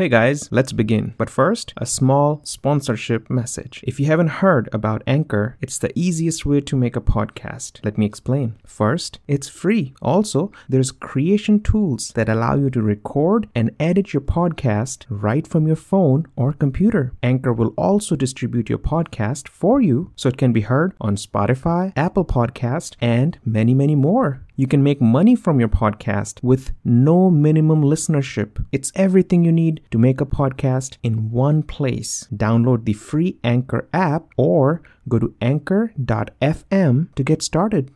Hey guys, let's begin. But first, a small sponsorship message. If you haven't heard about Anchor, it's the easiest way to make a podcast. Let me explain. First, it's free. Also, there's creation tools that allow you to record and edit your podcast right from your phone or computer. Anchor will also distribute your podcast for you so it can be heard on Spotify, Apple Podcast, and many, many more. You can make money from your podcast with no minimum listenership. It's everything you need to make a podcast in one place. Download the free Anchor app or go to anchor.fm to get started.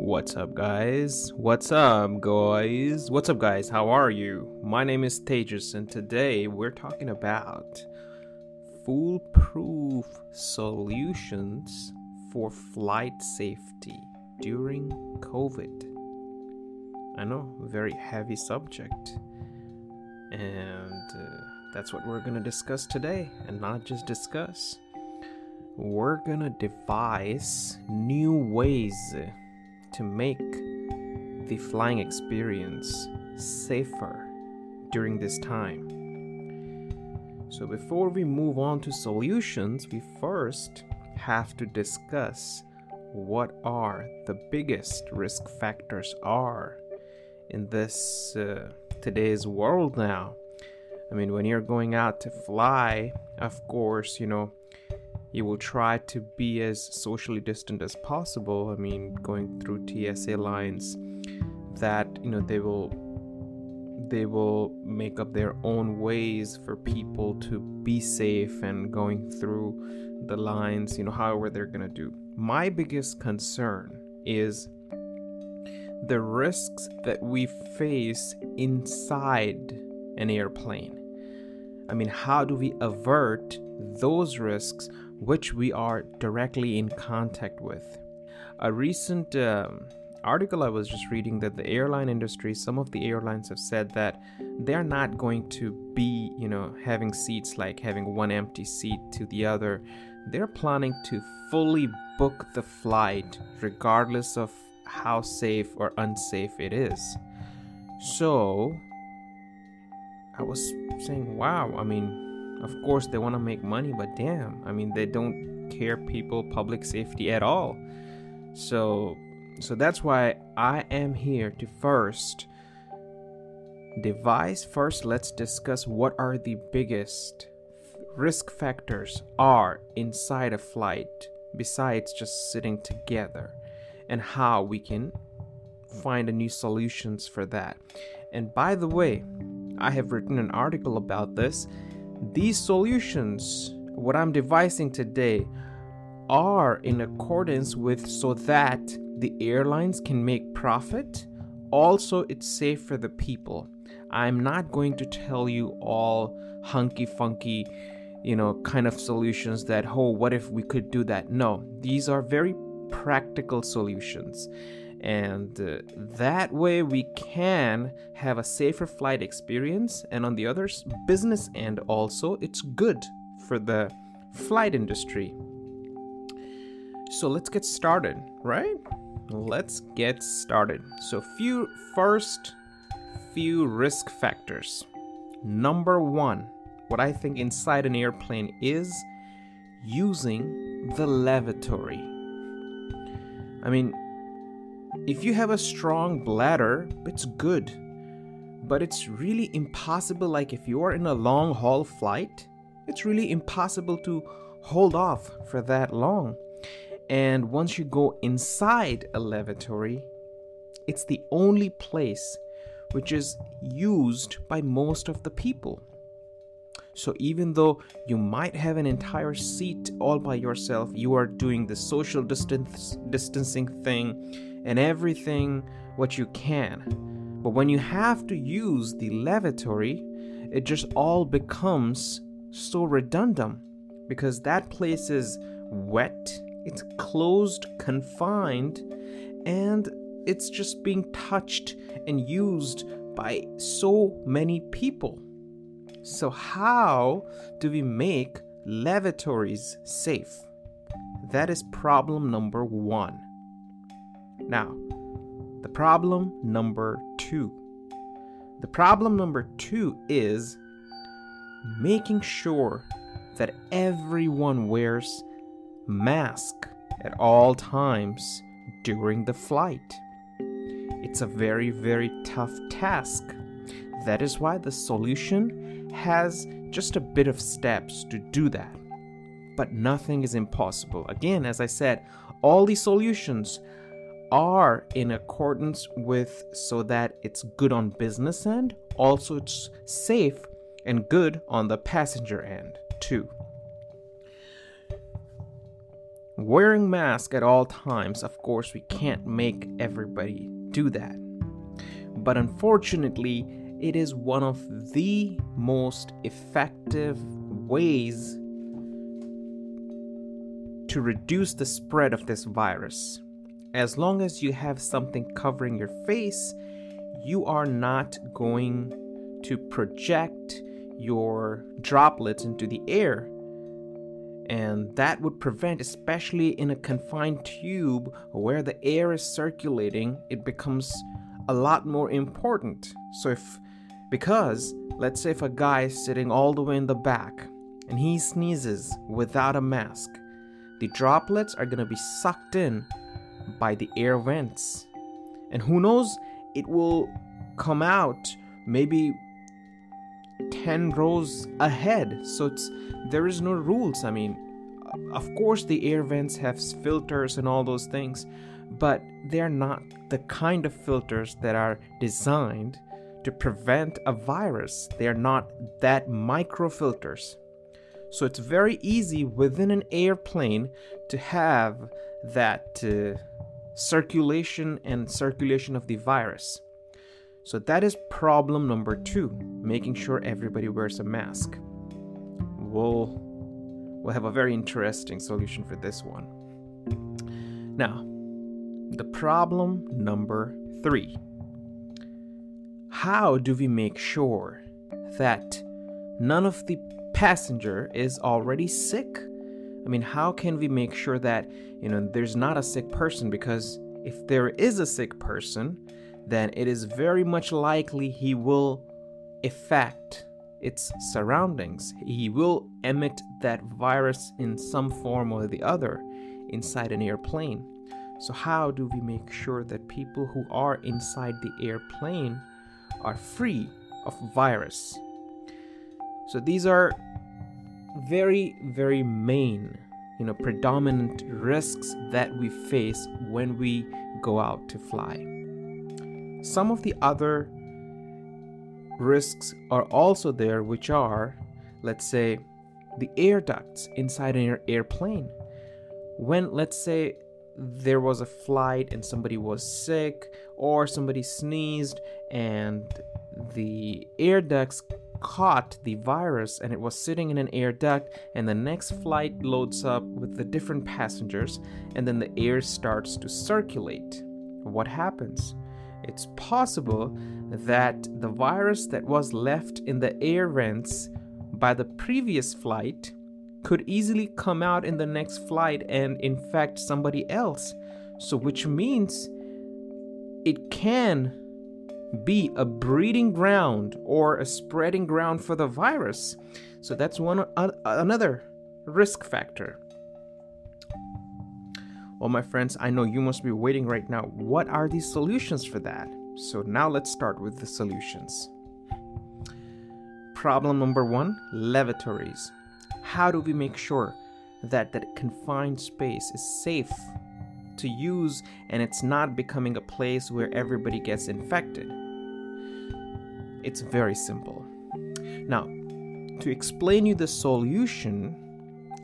What's up, guys? What's up, guys? What's up, guys? How are you? My name is Tejas, and today we're talking about foolproof solutions for flight safety during COVID. I know, very heavy subject. And uh, that's what we're going to discuss today. And not just discuss, we're going to devise new ways to make the flying experience safer during this time. So, before we move on to solutions, we first have to discuss what are the biggest risk factors are in this uh, today's world now. I mean, when you're going out to fly, of course, you know, you will try to be as socially distant as possible. I mean, going through TSA lines that, you know, they will they will make up their own ways for people to be safe and going through the lines, you know, however they're going to do. My biggest concern is the risks that we face inside an airplane. I mean, how do we avert those risks which we are directly in contact with? A recent um, article I was just reading that the airline industry, some of the airlines have said that they're not going to be, you know, having seats like having one empty seat to the other. They're planning to fully book the flight regardless of how safe or unsafe it is. So, I was saying, wow, I mean, of course they want to make money, but damn, I mean, they don't care people public safety at all. So, so that's why I am here to first devise first let's discuss what are the biggest risk factors are inside a flight besides just sitting together and how we can find a new solutions for that. And by the way, I have written an article about this. These solutions, what I'm devising today, are in accordance with so that the airlines can make profit. Also, it's safe for the people. I'm not going to tell you all hunky funky, you know, kind of solutions that, oh, what if we could do that? No, these are very practical solutions. And uh, that way we can have a safer flight experience. And on the other business end, also, it's good for the flight industry. So let's get started, right? Let's get started. So, few first few risk factors. Number one, what I think inside an airplane is using the lavatory. I mean, if you have a strong bladder, it's good. But it's really impossible, like if you are in a long haul flight, it's really impossible to hold off for that long. And once you go inside a lavatory, it's the only place which is used by most of the people. So even though you might have an entire seat all by yourself, you are doing the social distance distancing thing and everything what you can. But when you have to use the lavatory, it just all becomes so redundant because that place is wet, it's closed, confined, and it's just being touched and used by so many people. So, how do we make lavatories safe? That is problem number one. Now, The problem number two. The problem number two is making sure that everyone wears mask at all times during the flight. It's a very, very tough task. That is why the solution has just a bit of steps to do that. But nothing is impossible. Again, as I said, all these solutions are in accordance with so that it's good on business end, also it's safe and good on the passenger end too. Wearing mask at all times, of course, we can't make everybody do that. But unfortunately, it is one of the most effective ways to reduce the spread of this virus. As long as you have something covering your face, you are not going to project your droplets into the air and that would prevent especially in a confined tube where the air is circulating it becomes a lot more important. So if because let's say if a guy is sitting all the way in the back and he sneezes without a mask the droplets are going to be sucked in by the air vents. And who knows it will come out maybe 10 rows ahead. So it's there is no rules. I mean of course the air vents have filters and all those things but they're not the kind of filters that are designed to prevent a virus. They're not that micro filters so it's very easy within an airplane to have that uh, circulation and circulation of the virus so that is problem number two making sure everybody wears a mask. We'll, we'll have a very interesting solution for this one. Now, the problem number three how do we make sure that none of the passenger is already sick? I mean, how can we make sure that, you know, there's not a sick person because if there is a sick person, then it is very much likely he will affect its surroundings. He will emit that virus in some form or the other inside an airplane. So, how do we make sure that people who are inside the airplane are free of virus? So, these are very, very main, you know, predominant risks that we face when we go out to fly. Some of the other risks are also there, which are, let's say, the air ducts inside an airplane. When, let's say, there was a flight and somebody was sick or somebody sneezed and the air ducts caught the virus and it was sitting in an air duct and the next flight loads up with the different passengers and then the air starts to circulate what happens it's possible that the virus that was left in the air vents by the previous flight could easily come out in the next flight and infect somebody else. So, which means it can be a breeding ground or a spreading ground for the virus. So, that's one uh, another risk factor. Well, my friends, I know you must be waiting right now. What are the solutions for that? So, now let's start with the solutions. Problem number one lavatories. How do we make sure that that confined space is safe to use and it's not becoming a place where everybody gets infected? It's very simple. Now, to explain you the solution,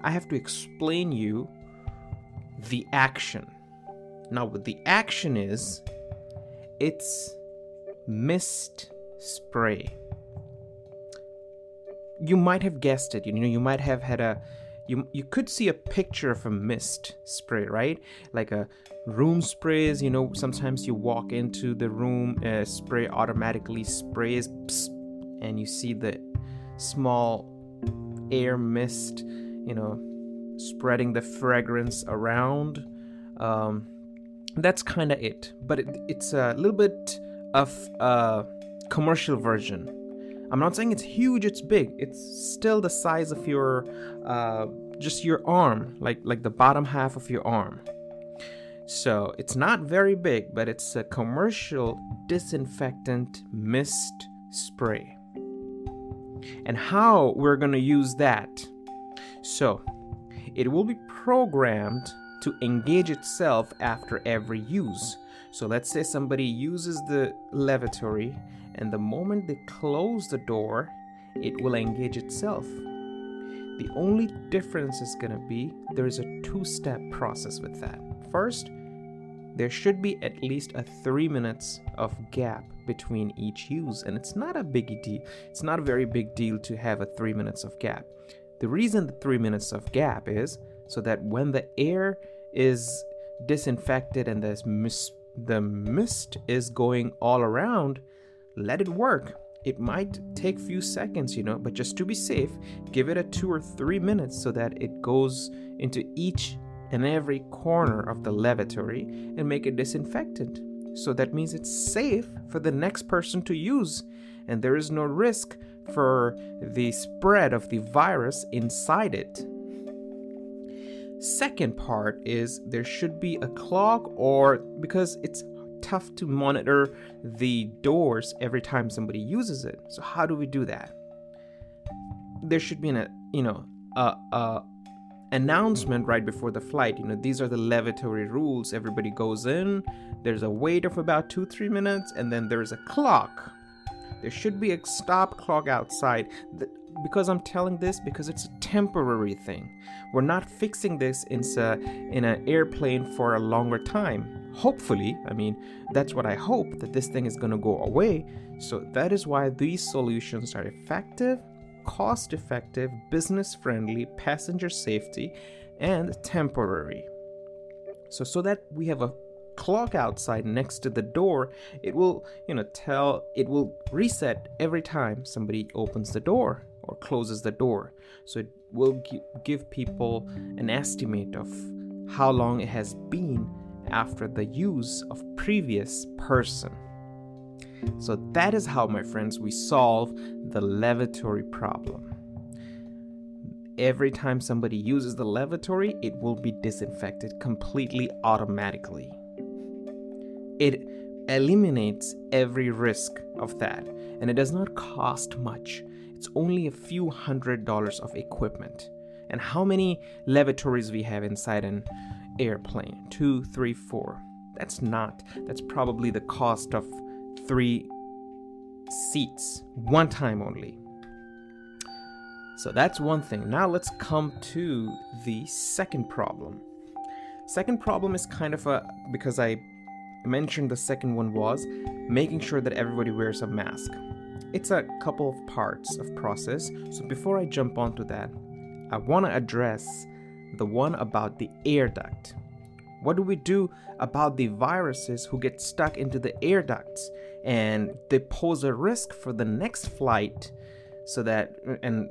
I have to explain you the action. Now, what the action is, it's mist spray. You might have guessed it. You know, you might have had a you you could see a picture of a mist spray, right? Like a room sprays. You know, sometimes you walk into the room, uh, spray automatically sprays, psst, and you see the small air mist. You know, spreading the fragrance around. Um, that's kind of it. But it, it's a little bit of a commercial version. I'm not saying it's huge, it's big. It's still the size of your, uh, just your arm, like like the bottom half of your arm. So it's not very big, but it's a commercial disinfectant mist spray. And how we're gonna use that? So it will be programmed to engage itself after every use. So let's say somebody uses the lavatory, and the moment they close the door, it will engage itself. The only difference is going to be there is a two step process with that. First, there should be at least a three minutes of gap between each use, and it's not a big deal. It's not a very big deal to have a three minutes of gap. The reason the three minutes of gap is so that when the air is disinfected and there's mist, the mist is going all around, let it work. It might take few seconds, you know, but just to be safe, give it a 2 or 3 minutes so that it goes into each and every corner of the lavatory and make it disinfected. So that means it's safe for the next person to use and there is no risk for the spread of the virus inside it. Second part is there should be a clock or because it's tough to monitor the doors every time somebody uses it. So how do we do that? There should be an you know a, a announcement right before the flight. You know these are the lavatory rules. Everybody goes in. There's a wait of about two three minutes, and then there's a clock. There should be a stop clock outside because I'm telling this because it's a temporary thing. We're not fixing this in uh, a, in an airplane for a longer time. Hopefully, I mean, that's what I hope that this thing is going to go away. So that is why these solutions are effective, cost effective, business friendly, passenger safety, and temporary. So so that we have a clock outside next to the door, it will, you know, tell, it will reset every time somebody opens the door or closes the door. So it will give people an estimate of how long it has been after the use of previous person. So that is how, my friends, we solve the lavatory problem. Every time somebody uses the lavatory, it will be disinfected completely automatically it eliminates every risk of that and it does not cost much. It's only a few hundred dollars of equipment. And how many lavatories we have inside an airplane? Two, three, four. That's not. That's probably the cost of three seats, one time only. So that's one thing. Now let's come to the second problem. Second problem is kind of a because I mentioned the second one was making sure that everybody wears a mask. It's a couple of parts of process, so before I jump onto that, I want to address the one about the air duct. What do we do about the viruses who get stuck into the air ducts and they pose a risk for the next flight so that and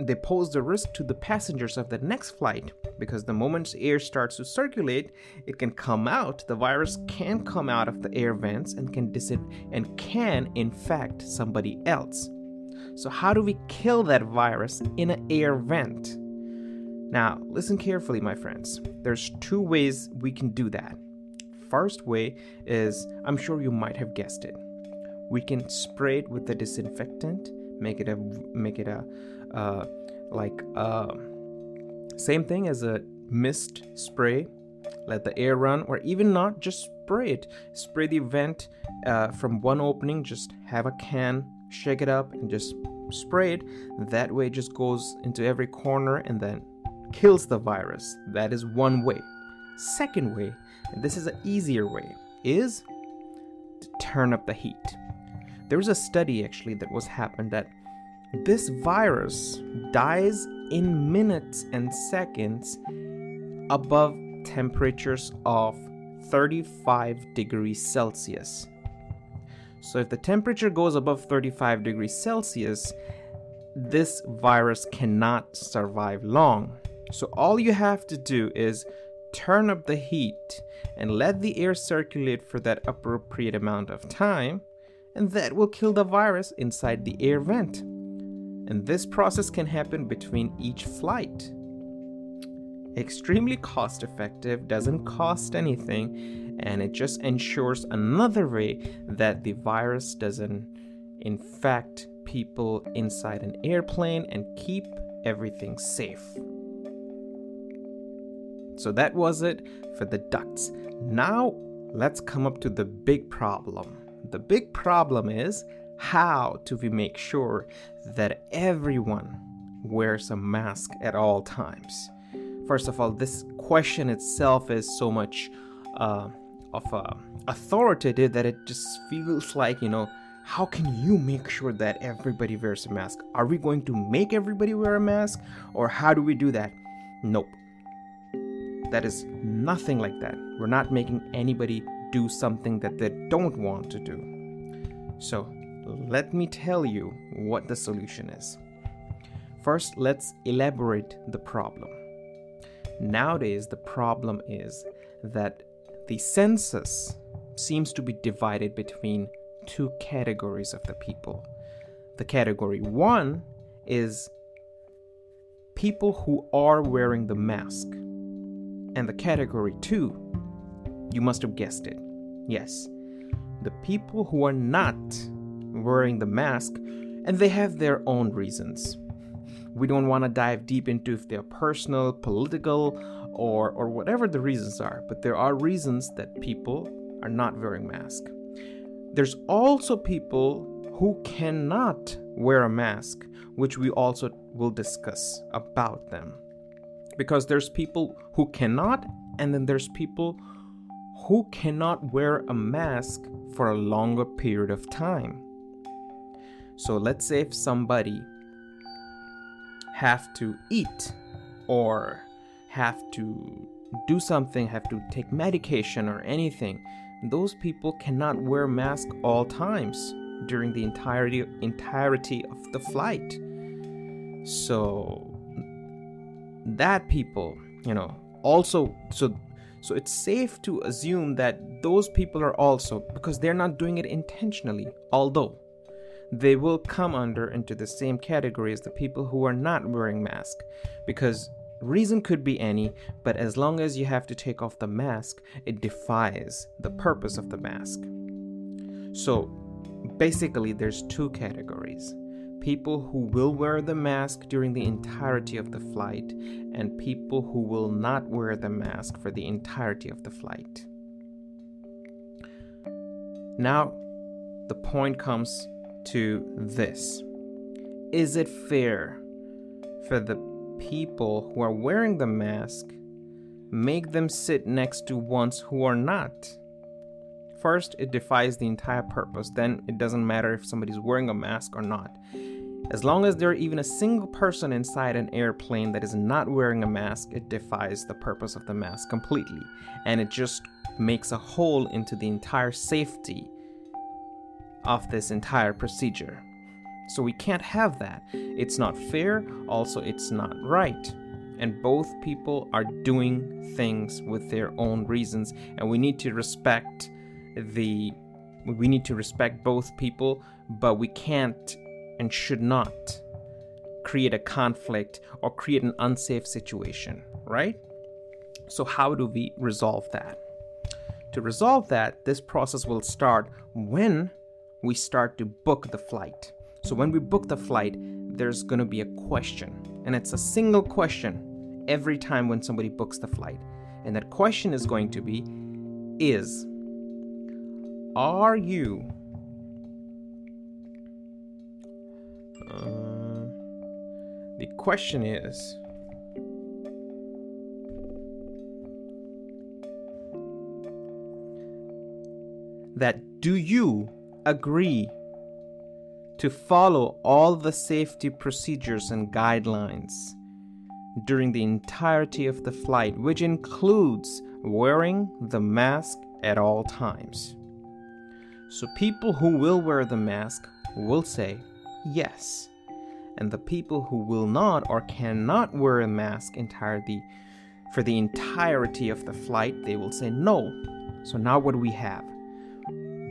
they pose the risk to the passengers of the next flight because the moment air starts to circulate, it can come out. The virus can come out of the air vents and can dis- and can infect somebody else. So how do we kill that virus in an air vent? Now, listen carefully, my friends. There's two ways we can do that. First way is I'm sure you might have guessed it. We can spray it with the disinfectant, make it a make it a uh, like uh, same thing as a mist spray let the air run or even not just spray it. Spray the vent uh, from one opening just have a can shake it up and just spray it. That way it just goes into every corner and then kills the virus. That is one way. Second way and this is an easier way is to turn up the heat. There was a study actually that was happened that this virus dies in minutes and seconds above temperatures of 35 degrees Celsius. So, if the temperature goes above 35 degrees Celsius, this virus cannot survive long. So, all you have to do is turn up the heat and let the air circulate for that appropriate amount of time, and that will kill the virus inside the air vent. And this process can happen between each flight. Extremely cost effective, doesn't cost anything, and it just ensures another way that the virus doesn't infect people inside an airplane and keep everything safe. So that was it for the ducts. Now let's come up to the big problem. The big problem is how do we make sure that everyone wears a mask at all times? First of all, this question itself is so much uh, of uh, authoritative that it just feels like, you know, how can you make sure that everybody wears a mask? Are we going to make everybody wear a mask? Or how do we do that? Nope. That is nothing like that. We're not making anybody do something that they don't want to do. So, let me tell you what the solution is. First, let's elaborate the problem. Nowadays, the problem is that the census seems to be divided between two categories of the people. The category one is people who are wearing the mask and the category two, you must have guessed it. Yes, the people who are not wearing the mask and they have their own reasons. We don't want to dive deep into if they're personal, political, or, or whatever the reasons are, but there are reasons that people are not wearing masks. There's also people who cannot wear a mask, which we also will discuss about them because there's people who cannot, and then there's people who cannot wear a mask for a longer period of time. So let's say if somebody have to eat or have to do something, have to take medication or anything, those people cannot wear mask all times during the entirety entirety of the flight. So that people, you know, also so so it's safe to assume that those people are also because they're not doing it intentionally, although they will come under into the same category as the people who are not wearing mask. Because reason could be any but as long as you have to take off the mask it defies the purpose of the mask. So basically there's two categories. People who will wear the mask during the entirety of the flight, and people who will not wear the mask for the entirety of the flight. Now, the point comes to this Is it fair for the people who are wearing the mask make them sit next to ones who are not? First, it defies the entire purpose. Then, it doesn't matter if somebody's wearing a mask or not. As long as there are even a single person inside an airplane that is not wearing a mask, it defies the purpose of the mask completely. And it just makes a hole into the entire safety of this entire procedure. So we can't have that. It's not fair, also, it's not right. And both people are doing things with their own reasons, and we need to respect the we need to respect both people, but we can't and should not create a conflict or create an unsafe situation, right? So, how do we resolve that? To resolve that, this process will start when we start to book the flight. So, when we book the flight, there's going to be a question, and it's a single question every time when somebody books the flight. And that question is going to be Is are you uh, the question is that do you agree to follow all the safety procedures and guidelines during the entirety of the flight, which includes wearing the mask at all times? So people who will wear the mask will say yes. And the people who will not or cannot wear a mask entirely for the entirety of the flight, they will say no. So now what do we have?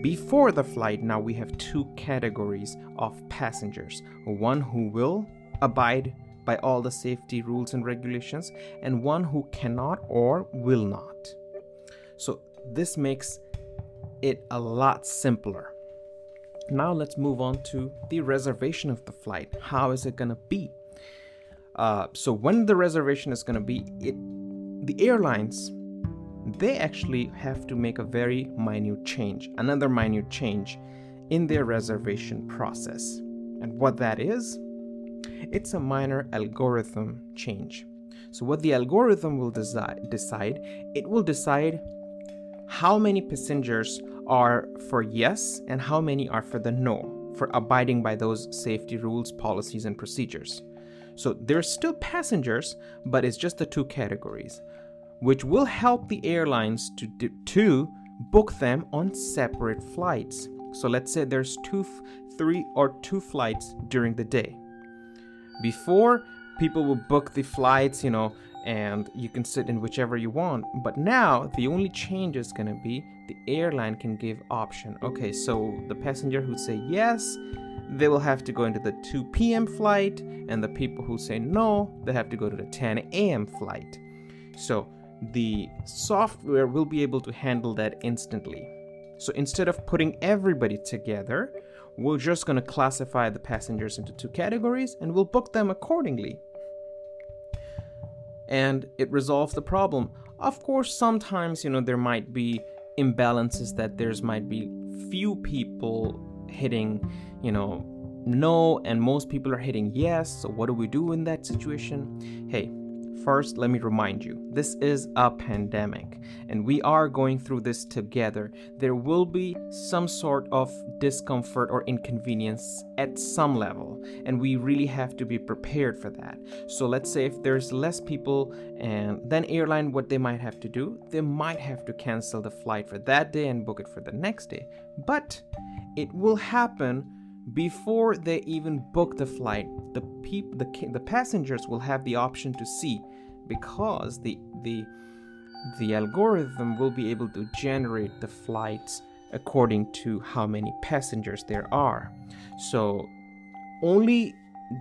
Before the flight, now we have two categories of passengers one who will abide by all the safety rules and regulations, and one who cannot or will not. So, this makes it a lot simpler. Now, let's move on to the reservation of the flight. How is it going to be? Uh, so, when the reservation is going to be, it the airlines they actually have to make a very minute change, another minute change in their reservation process. And what that is, it's a minor algorithm change. So, what the algorithm will decide, decide, it will decide how many passengers are for yes and how many are for the no, for abiding by those safety rules, policies, and procedures. So, there's still passengers, but it's just the two categories, which will help the airlines to, to book them on separate flights. So, let's say there's two, three, or two flights during the day before, people will book the flights, you know, and you can sit in whichever you want. But now, the only change is going to be the airline can give option. Okay, so the passenger who say yes, they will have to go into the 2 p.m. flight, and the people who say no, they have to go to the 10 a.m. flight. So the software will be able to handle that instantly. So instead of putting everybody together, we're just going to classify the passengers into two categories and we'll book them accordingly. And it resolves the problem. Of course, sometimes, you know, there might be imbalances that there's might be few people hitting, you know, no and most people are hitting yes. So what do we do in that situation? Hey, First, let me remind you this is a pandemic and we are going through this together. There will be some sort of discomfort or inconvenience at some level, and we really have to be prepared for that. So, let's say if there's less people, and then airline, what they might have to do, they might have to cancel the flight for that day and book it for the next day. But it will happen before they even book the flight the peop- the, the passengers will have the option to see because the the the algorithm will be able to generate the flights according to how many passengers there are. So only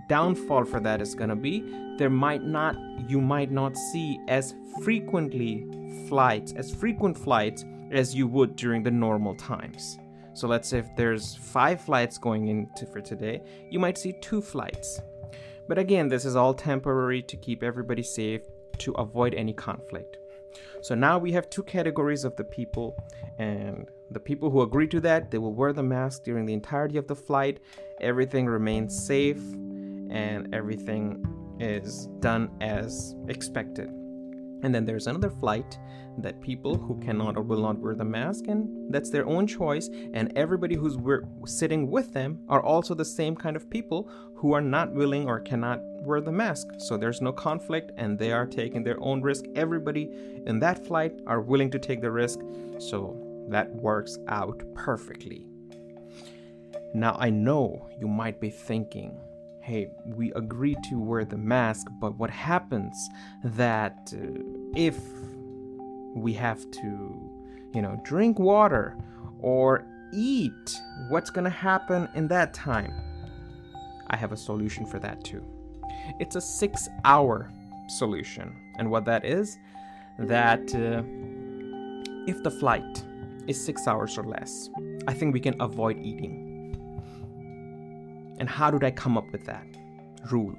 downfall for that is going to be there might not you might not see as frequently flights as frequent flights as you would during the normal times. So let's say if there's 5 flights going into for today, you might see 2 flights. But again, this is all temporary to keep everybody safe, to avoid any conflict. So now we have two categories of the people, and the people who agree to that, they will wear the mask during the entirety of the flight. Everything remains safe, and everything is done as expected. And then there's another flight that people who cannot or will not wear the mask, and that's their own choice. And everybody who's sitting with them are also the same kind of people who are not willing or cannot wear the mask. So there's no conflict, and they are taking their own risk. Everybody in that flight are willing to take the risk. So that works out perfectly. Now, I know you might be thinking, hey, we agree to wear the mask, but what happens that uh, if we have to, you know, drink water or eat, what's gonna happen in that time? I have a solution for that too. It's a six hour solution. And what that is, that uh, if the flight is six hours or less, I think we can avoid eating and how did I come up with that rule?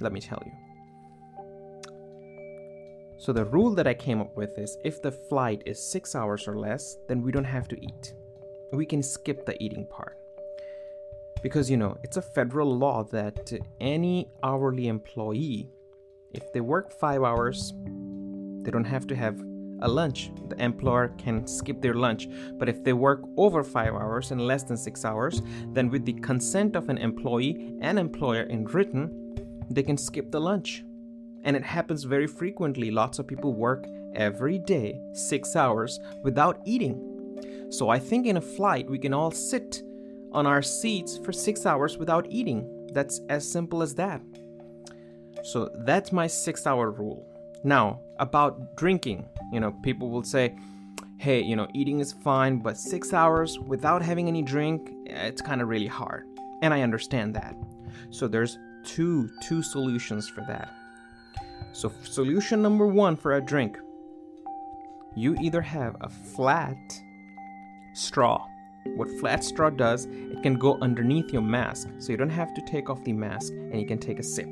Let me tell you. So, the rule that I came up with is if the flight is six hours or less, then we don't have to eat. We can skip the eating part. Because, you know, it's a federal law that any hourly employee, if they work five hours, they don't have to have a lunch. The employer can skip their lunch. But if they work over five hours and less than six hours, then with the consent of an employee and employer in written, they can skip the lunch. And it happens very frequently. Lots of people work every day, six hours, without eating. So I think in a flight, we can all sit on our seats for six hours without eating. That's as simple as that. So that's my six hour rule. Now, about drinking, you know, people will say, hey, you know, eating is fine, but six hours without having any drink, eh, it's kind of really hard. And I understand that. So there's two two solutions for that. So solution number 1 for a drink. You either have a flat straw. What flat straw does, it can go underneath your mask, so you don't have to take off the mask and you can take a sip.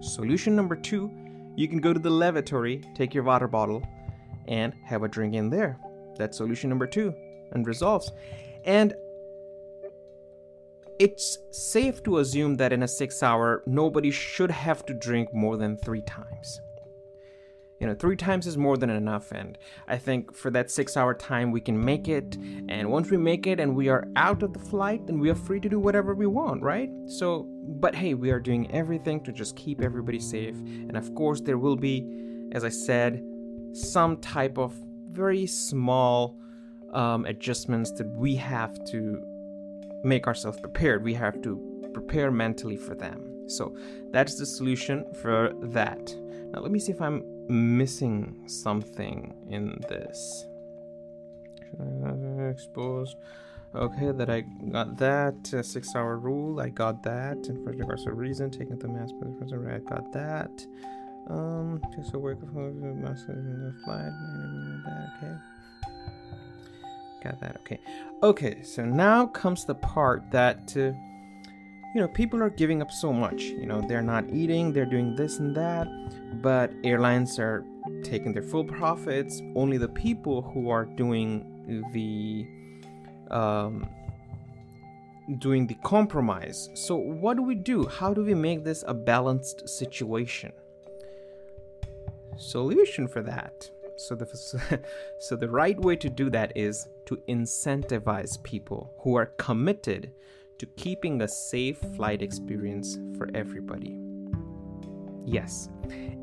Solution number 2, you can go to the lavatory, take your water bottle, and have a drink in there. That's solution number two and resolves. And it's safe to assume that in a six hour, nobody should have to drink more than three times. You know, three times is more than enough, and I think for that six hour time we can make it. And once we make it and we are out of the flight, then we are free to do whatever we want, right? So, but hey, we are doing everything to just keep everybody safe. And of course, there will be, as I said, some type of very small um, adjustments that we have to make ourselves prepared. We have to prepare mentally for them. So that's the solution for that. Now, let me see if I'm missing something in this. Exposed. Okay, that I got that uh, six-hour rule. I got that. And for regards to reason, taking the mask mass, I got that. Um, just a work of master in the flight. Okay. Got that. Okay. Okay. So now comes the part that, uh, you know, people are giving up so much. You know, they're not eating, they're doing this and that, but airlines are taking their full profits. Only the people who are doing the, um, doing the compromise. So, what do we do? How do we make this a balanced situation? solution for that. So the so the right way to do that is to incentivize people who are committed to keeping a safe flight experience for everybody. Yes,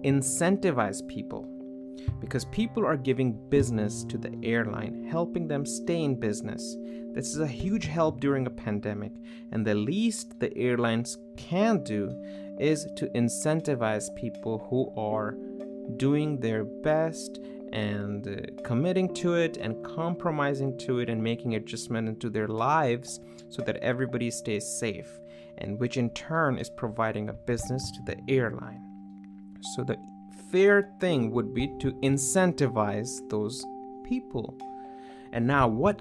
incentivize people because people are giving business to the airline, helping them stay in business. This is a huge help during a pandemic, and the least the airlines can do is to incentivize people who are doing their best and uh, committing to it and compromising to it and making adjustment into their lives so that everybody stays safe and which in turn is providing a business to the airline. So the fair thing would be to incentivize those people. And now what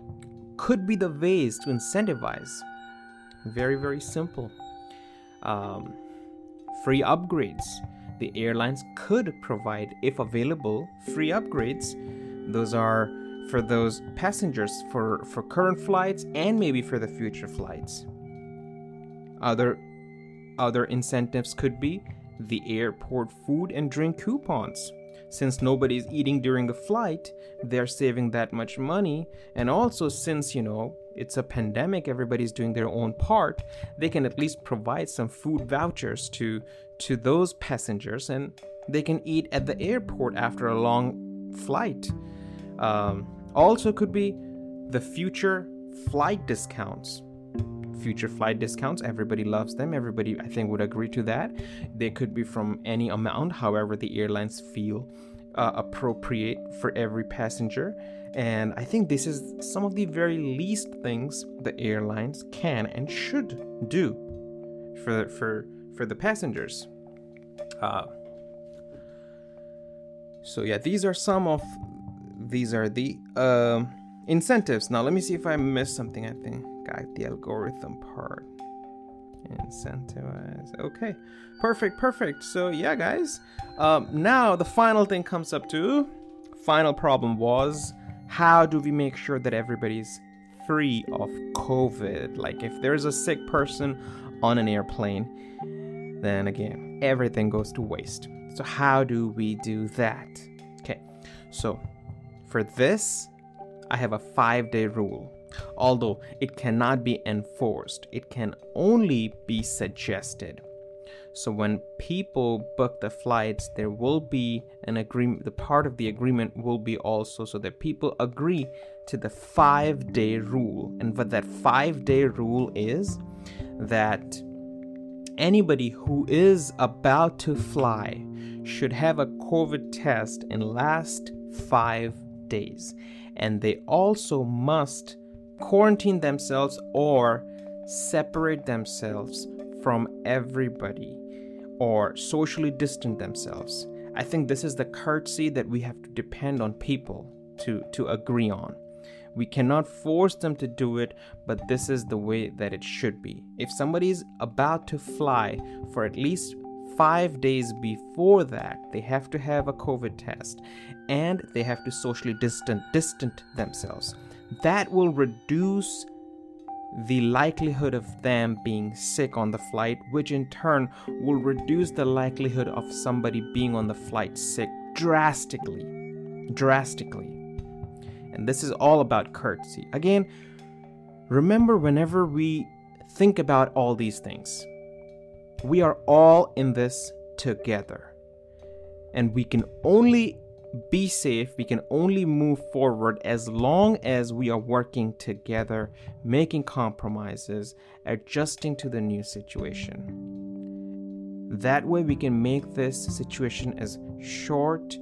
could be the ways to incentivize? Very very simple. Um, free upgrades the airlines could provide, if available, free upgrades. Those are for those passengers for, for current flights and maybe for the future flights. Other other incentives could be the airport food and drink coupons. Since nobody's eating during the flight, they're saving that much money. And also, since, you know, it's a pandemic, everybody's doing their own part, they can at least provide some food vouchers to to those passengers and they can eat at the airport after a long flight. Um, also, could be the future flight discounts. Future flight discounts, everybody loves them. Everybody, I think, would agree to that. They could be from any amount, however, the airlines feel uh, appropriate for every passenger. And I think this is some of the very least things the airlines can and should do for for for the passengers. Uh, so yeah, these are some of these are the uh, incentives. Now let me see if I missed something. I think got the algorithm part. Incentivize. Okay, perfect, perfect. So yeah, guys. Um, now the final thing comes up to final problem was how do we make sure that everybody's free of COVID? Like if there's a sick person on an airplane, then again everything goes to waste. So, how do we do that? Okay, so for this, I have a five day rule. Although it cannot be enforced, it can only be suggested. So when people book the flights, there will be an agreement. The part of the agreement will be also so that people agree to the five day rule. And what that five day rule is that anybody who is about to fly should have a COVID test in last 5 days and they also must quarantine themselves or separate themselves from everybody or socially distance themselves. I think this is the courtesy that we have to depend on people to, to agree on. We cannot force them to do it, but this is the way that it should be. If somebody is about to fly for at least five days before that, they have to have a COVID test and they have to socially distant, distant themselves. That will reduce the likelihood of them being sick on the flight, which in turn will reduce the likelihood of somebody being on the flight sick drastically. Drastically. And this is all about courtesy. Again, remember whenever we think about all these things, we are all in this together. And we can only be safe, we can only move forward as long as we are working together, making compromises, adjusting to the new situation. That way, we can make this situation as short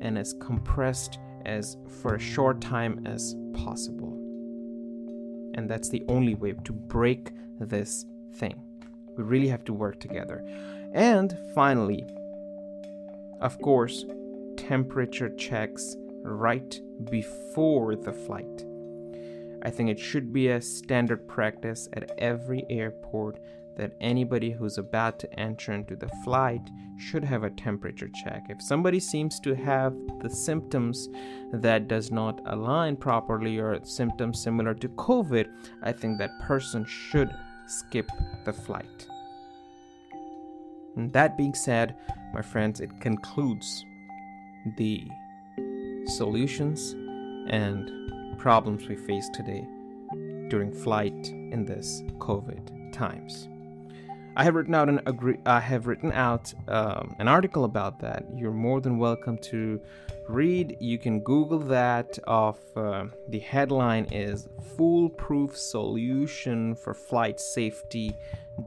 and as compressed as for a short time as possible. And that's the only way to break this thing. We really have to work together. And finally, of course, temperature checks right before the flight. I think it should be a standard practice at every airport that anybody who's about to enter into the flight should have a temperature check. If somebody seems to have the symptoms that does not align properly or symptoms similar to COVID, I think that person should skip the flight. And that being said, my friends, it concludes the solutions and problems we face today during flight in this COVID times. I have written out an agree. I have written out um, an article about that. You're more than welcome to read. You can Google that. Of uh, the headline is "Foolproof Solution for Flight Safety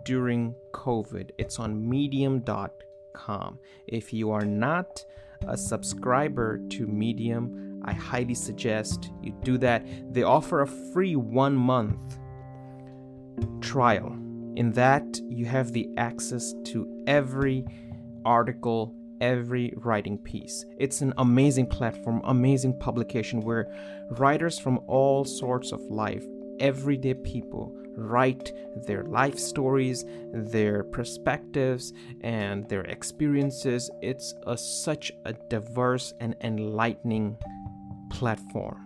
During COVID." It's on Medium.com. If you are not a subscriber to Medium, I highly suggest you do that. They offer a free one month trial in that, you have the access to every article, every writing piece. It's an amazing platform, amazing publication where writers from all sorts of life, everyday people, write their life stories, their perspectives, and their experiences. It's a, such a diverse and enlightening platform.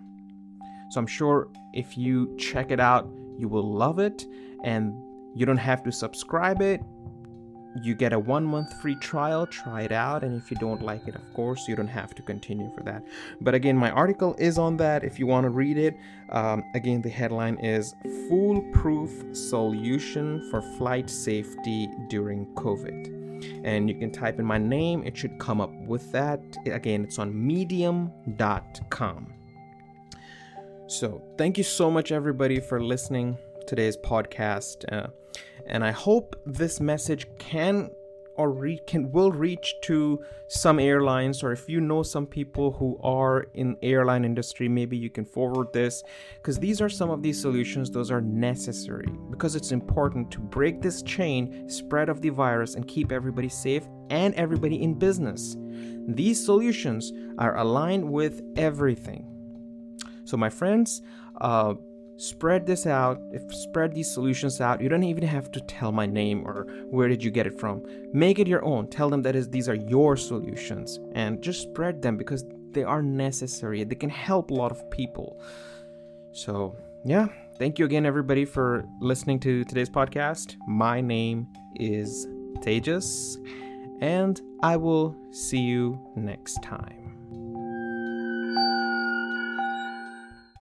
So I'm sure if you check it out, you will love it. And you don't have to subscribe it. You get a one month free trial, try it out, and if you don't like it, of course, you don't have to continue for that. But again, my article is on that if you want to read it. Um, again, the headline is Foolproof Solution for Flight Safety During COVID. And you can type in my name, it should come up with that. Again, it's on medium.com. So, thank you so much, everybody, for listening today's podcast. Uh, and I hope this message can or re- can will reach to some airlines or if you know some people who are in airline industry maybe you can forward this. Because these are some of these solutions those are necessary because it's important to break this chain spread of the virus and keep everybody safe and everybody in business. These solutions are aligned with everything. So my friends uh, spread this out if spread these solutions out you don't even have to tell my name or where did you get it from. Make it your own. Tell them that is these are your solutions and just spread them because they are necessary. They can help a lot of people. So yeah. Thank you again everybody for listening to today's podcast. My name is tejas and i will see you next time